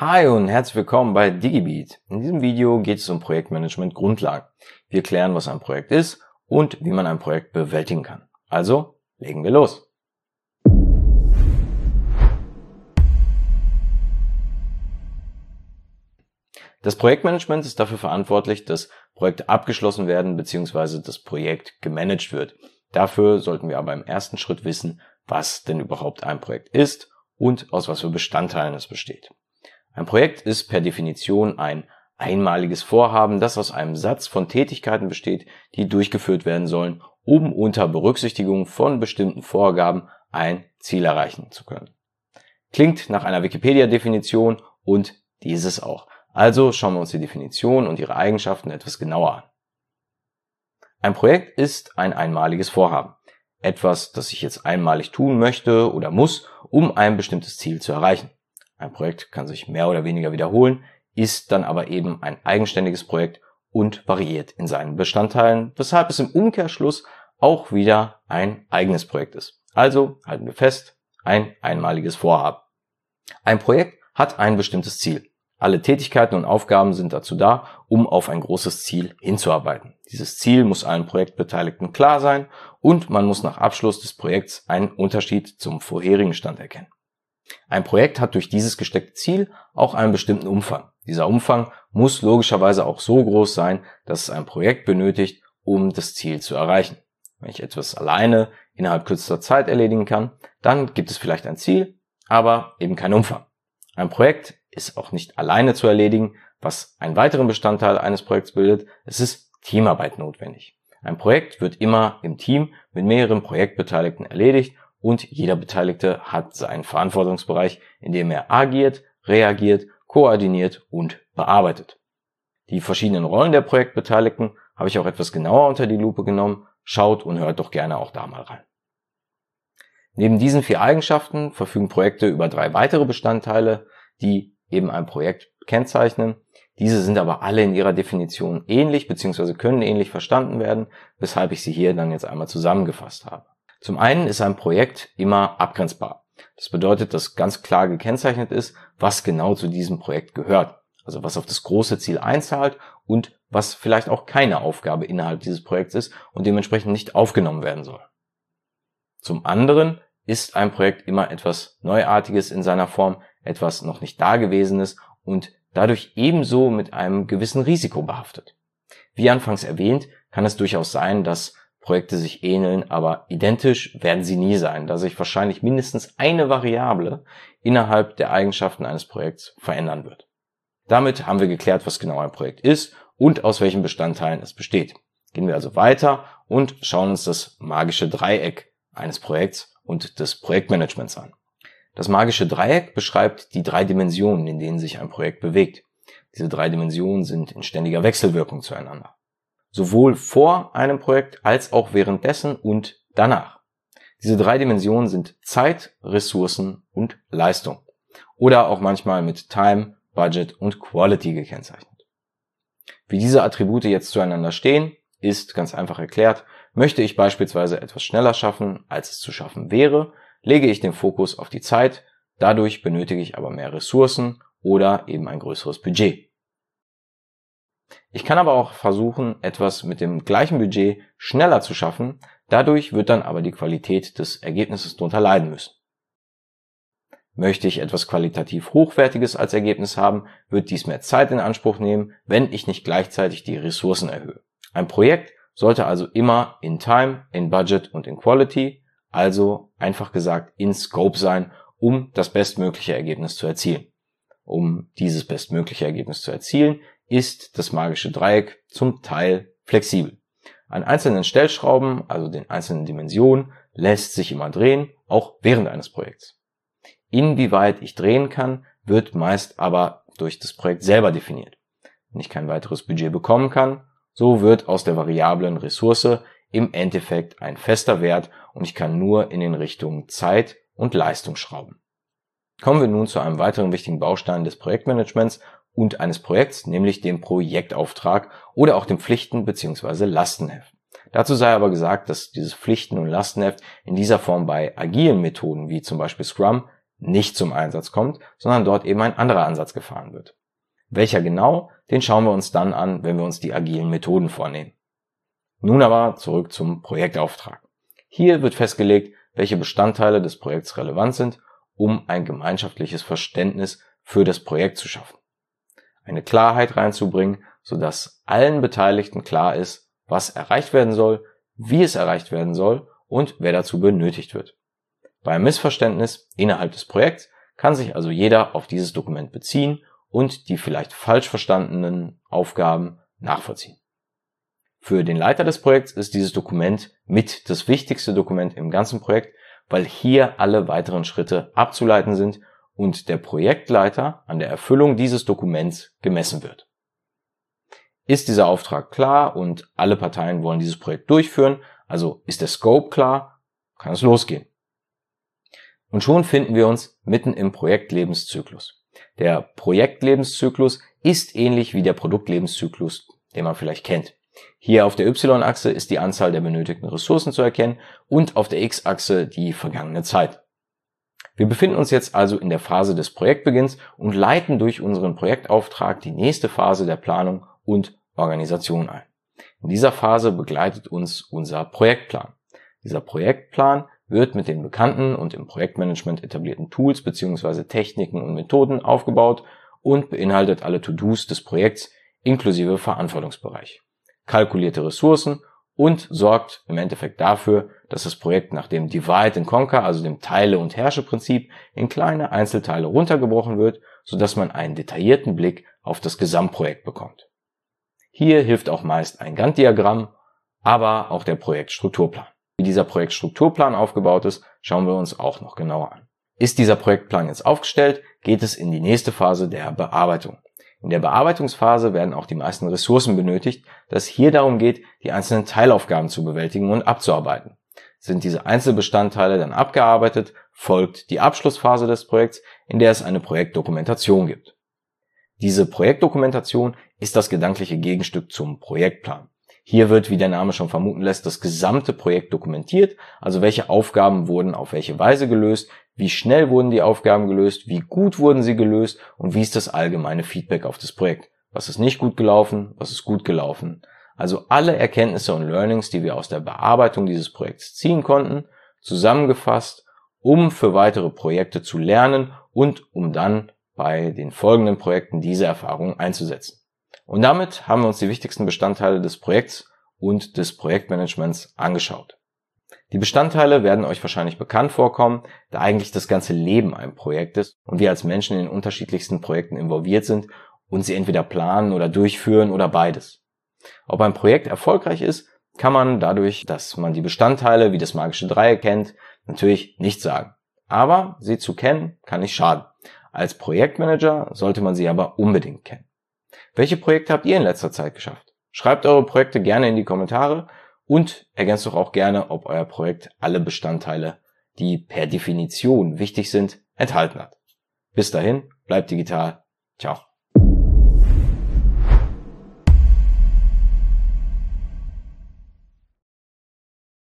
Hi und herzlich willkommen bei DigiBeat. In diesem Video geht es um Projektmanagement Grundlagen. Wir klären, was ein Projekt ist und wie man ein Projekt bewältigen kann. Also, legen wir los. Das Projektmanagement ist dafür verantwortlich, dass Projekte abgeschlossen werden bzw. das Projekt gemanagt wird. Dafür sollten wir aber im ersten Schritt wissen, was denn überhaupt ein Projekt ist und aus was für Bestandteilen es besteht. Ein Projekt ist per Definition ein einmaliges Vorhaben, das aus einem Satz von Tätigkeiten besteht, die durchgeführt werden sollen, um unter Berücksichtigung von bestimmten Vorgaben ein Ziel erreichen zu können. Klingt nach einer Wikipedia-Definition und dieses auch. Also schauen wir uns die Definition und ihre Eigenschaften etwas genauer an. Ein Projekt ist ein einmaliges Vorhaben. Etwas, das ich jetzt einmalig tun möchte oder muss, um ein bestimmtes Ziel zu erreichen. Ein Projekt kann sich mehr oder weniger wiederholen, ist dann aber eben ein eigenständiges Projekt und variiert in seinen Bestandteilen, weshalb es im Umkehrschluss auch wieder ein eigenes Projekt ist. Also halten wir fest, ein einmaliges Vorhaben. Ein Projekt hat ein bestimmtes Ziel. Alle Tätigkeiten und Aufgaben sind dazu da, um auf ein großes Ziel hinzuarbeiten. Dieses Ziel muss allen Projektbeteiligten klar sein und man muss nach Abschluss des Projekts einen Unterschied zum vorherigen Stand erkennen. Ein Projekt hat durch dieses gesteckte Ziel auch einen bestimmten Umfang. Dieser Umfang muss logischerweise auch so groß sein, dass es ein Projekt benötigt, um das Ziel zu erreichen. Wenn ich etwas alleine innerhalb kürzester Zeit erledigen kann, dann gibt es vielleicht ein Ziel, aber eben keinen Umfang. Ein Projekt ist auch nicht alleine zu erledigen, was einen weiteren Bestandteil eines Projekts bildet. Es ist Teamarbeit notwendig. Ein Projekt wird immer im Team mit mehreren Projektbeteiligten erledigt und jeder Beteiligte hat seinen Verantwortungsbereich, in dem er agiert, reagiert, koordiniert und bearbeitet. Die verschiedenen Rollen der Projektbeteiligten habe ich auch etwas genauer unter die Lupe genommen. Schaut und hört doch gerne auch da mal rein. Neben diesen vier Eigenschaften verfügen Projekte über drei weitere Bestandteile, die eben ein Projekt kennzeichnen. Diese sind aber alle in ihrer Definition ähnlich bzw. können ähnlich verstanden werden, weshalb ich sie hier dann jetzt einmal zusammengefasst habe. Zum einen ist ein Projekt immer abgrenzbar. Das bedeutet, dass ganz klar gekennzeichnet ist, was genau zu diesem Projekt gehört. Also was auf das große Ziel einzahlt und was vielleicht auch keine Aufgabe innerhalb dieses Projekts ist und dementsprechend nicht aufgenommen werden soll. Zum anderen ist ein Projekt immer etwas Neuartiges in seiner Form, etwas noch nicht Dagewesenes und dadurch ebenso mit einem gewissen Risiko behaftet. Wie anfangs erwähnt, kann es durchaus sein, dass Projekte sich ähneln, aber identisch werden sie nie sein, da sich wahrscheinlich mindestens eine Variable innerhalb der Eigenschaften eines Projekts verändern wird. Damit haben wir geklärt, was genau ein Projekt ist und aus welchen Bestandteilen es besteht. Gehen wir also weiter und schauen uns das magische Dreieck eines Projekts und des Projektmanagements an. Das magische Dreieck beschreibt die drei Dimensionen, in denen sich ein Projekt bewegt. Diese drei Dimensionen sind in ständiger Wechselwirkung zueinander sowohl vor einem Projekt als auch währenddessen und danach. Diese drei Dimensionen sind Zeit, Ressourcen und Leistung. Oder auch manchmal mit Time, Budget und Quality gekennzeichnet. Wie diese Attribute jetzt zueinander stehen, ist ganz einfach erklärt. Möchte ich beispielsweise etwas schneller schaffen, als es zu schaffen wäre, lege ich den Fokus auf die Zeit, dadurch benötige ich aber mehr Ressourcen oder eben ein größeres Budget. Ich kann aber auch versuchen, etwas mit dem gleichen Budget schneller zu schaffen. Dadurch wird dann aber die Qualität des Ergebnisses darunter leiden müssen. Möchte ich etwas qualitativ Hochwertiges als Ergebnis haben, wird dies mehr Zeit in Anspruch nehmen, wenn ich nicht gleichzeitig die Ressourcen erhöhe. Ein Projekt sollte also immer in Time, in Budget und in Quality, also einfach gesagt in Scope sein, um das bestmögliche Ergebnis zu erzielen. Um dieses bestmögliche Ergebnis zu erzielen, ist das magische Dreieck zum Teil flexibel. An einzelnen Stellschrauben, also den einzelnen Dimensionen, lässt sich immer drehen, auch während eines Projekts. Inwieweit ich drehen kann, wird meist aber durch das Projekt selber definiert. Wenn ich kein weiteres Budget bekommen kann, so wird aus der variablen Ressource im Endeffekt ein fester Wert und ich kann nur in den Richtungen Zeit und Leistung schrauben. Kommen wir nun zu einem weiteren wichtigen Baustein des Projektmanagements und eines Projekts, nämlich dem Projektauftrag oder auch dem Pflichten- bzw. Lastenheft. Dazu sei aber gesagt, dass dieses Pflichten- und Lastenheft in dieser Form bei agilen Methoden wie zum Beispiel Scrum nicht zum Einsatz kommt, sondern dort eben ein anderer Ansatz gefahren wird. Welcher genau, den schauen wir uns dann an, wenn wir uns die agilen Methoden vornehmen. Nun aber zurück zum Projektauftrag. Hier wird festgelegt, welche Bestandteile des Projekts relevant sind, um ein gemeinschaftliches Verständnis für das Projekt zu schaffen. Eine Klarheit reinzubringen, sodass allen Beteiligten klar ist, was erreicht werden soll, wie es erreicht werden soll und wer dazu benötigt wird. Bei Missverständnis innerhalb des Projekts kann sich also jeder auf dieses Dokument beziehen und die vielleicht falsch verstandenen Aufgaben nachvollziehen. Für den Leiter des Projekts ist dieses Dokument mit das wichtigste Dokument im ganzen Projekt, weil hier alle weiteren Schritte abzuleiten sind und der Projektleiter an der Erfüllung dieses Dokuments gemessen wird. Ist dieser Auftrag klar und alle Parteien wollen dieses Projekt durchführen, also ist der Scope klar, kann es losgehen. Und schon finden wir uns mitten im Projektlebenszyklus. Der Projektlebenszyklus ist ähnlich wie der Produktlebenszyklus, den man vielleicht kennt. Hier auf der Y-Achse ist die Anzahl der benötigten Ressourcen zu erkennen und auf der X-Achse die vergangene Zeit. Wir befinden uns jetzt also in der Phase des Projektbeginns und leiten durch unseren Projektauftrag die nächste Phase der Planung und Organisation ein. In dieser Phase begleitet uns unser Projektplan. Dieser Projektplan wird mit den bekannten und im Projektmanagement etablierten Tools bzw. Techniken und Methoden aufgebaut und beinhaltet alle To-Dos des Projekts inklusive Verantwortungsbereich kalkulierte Ressourcen und sorgt im Endeffekt dafür, dass das Projekt nach dem Divide and Conquer, also dem Teile- und Herrsche-Prinzip, in kleine Einzelteile runtergebrochen wird, sodass man einen detaillierten Blick auf das Gesamtprojekt bekommt. Hier hilft auch meist ein Gantt-Diagramm, aber auch der Projektstrukturplan. Wie dieser Projektstrukturplan aufgebaut ist, schauen wir uns auch noch genauer an. Ist dieser Projektplan jetzt aufgestellt, geht es in die nächste Phase der Bearbeitung. In der Bearbeitungsphase werden auch die meisten Ressourcen benötigt, da es hier darum geht, die einzelnen Teilaufgaben zu bewältigen und abzuarbeiten. Sind diese Einzelbestandteile dann abgearbeitet, folgt die Abschlussphase des Projekts, in der es eine Projektdokumentation gibt. Diese Projektdokumentation ist das gedankliche Gegenstück zum Projektplan. Hier wird, wie der Name schon vermuten lässt, das gesamte Projekt dokumentiert, also welche Aufgaben wurden auf welche Weise gelöst, wie schnell wurden die Aufgaben gelöst? Wie gut wurden sie gelöst? Und wie ist das allgemeine Feedback auf das Projekt? Was ist nicht gut gelaufen? Was ist gut gelaufen? Also alle Erkenntnisse und Learnings, die wir aus der Bearbeitung dieses Projekts ziehen konnten, zusammengefasst, um für weitere Projekte zu lernen und um dann bei den folgenden Projekten diese Erfahrungen einzusetzen. Und damit haben wir uns die wichtigsten Bestandteile des Projekts und des Projektmanagements angeschaut. Die Bestandteile werden euch wahrscheinlich bekannt vorkommen, da eigentlich das ganze Leben ein Projekt ist und wir als Menschen in unterschiedlichsten Projekten involviert sind und sie entweder planen oder durchführen oder beides. Ob ein Projekt erfolgreich ist, kann man dadurch, dass man die Bestandteile wie das magische Dreieck kennt, natürlich nicht sagen. Aber sie zu kennen, kann nicht schaden. Als Projektmanager sollte man sie aber unbedingt kennen. Welche Projekte habt ihr in letzter Zeit geschafft? Schreibt eure Projekte gerne in die Kommentare und ergänzt doch auch gerne, ob euer Projekt alle Bestandteile, die per Definition wichtig sind, enthalten hat. Bis dahin, bleibt digital. Ciao.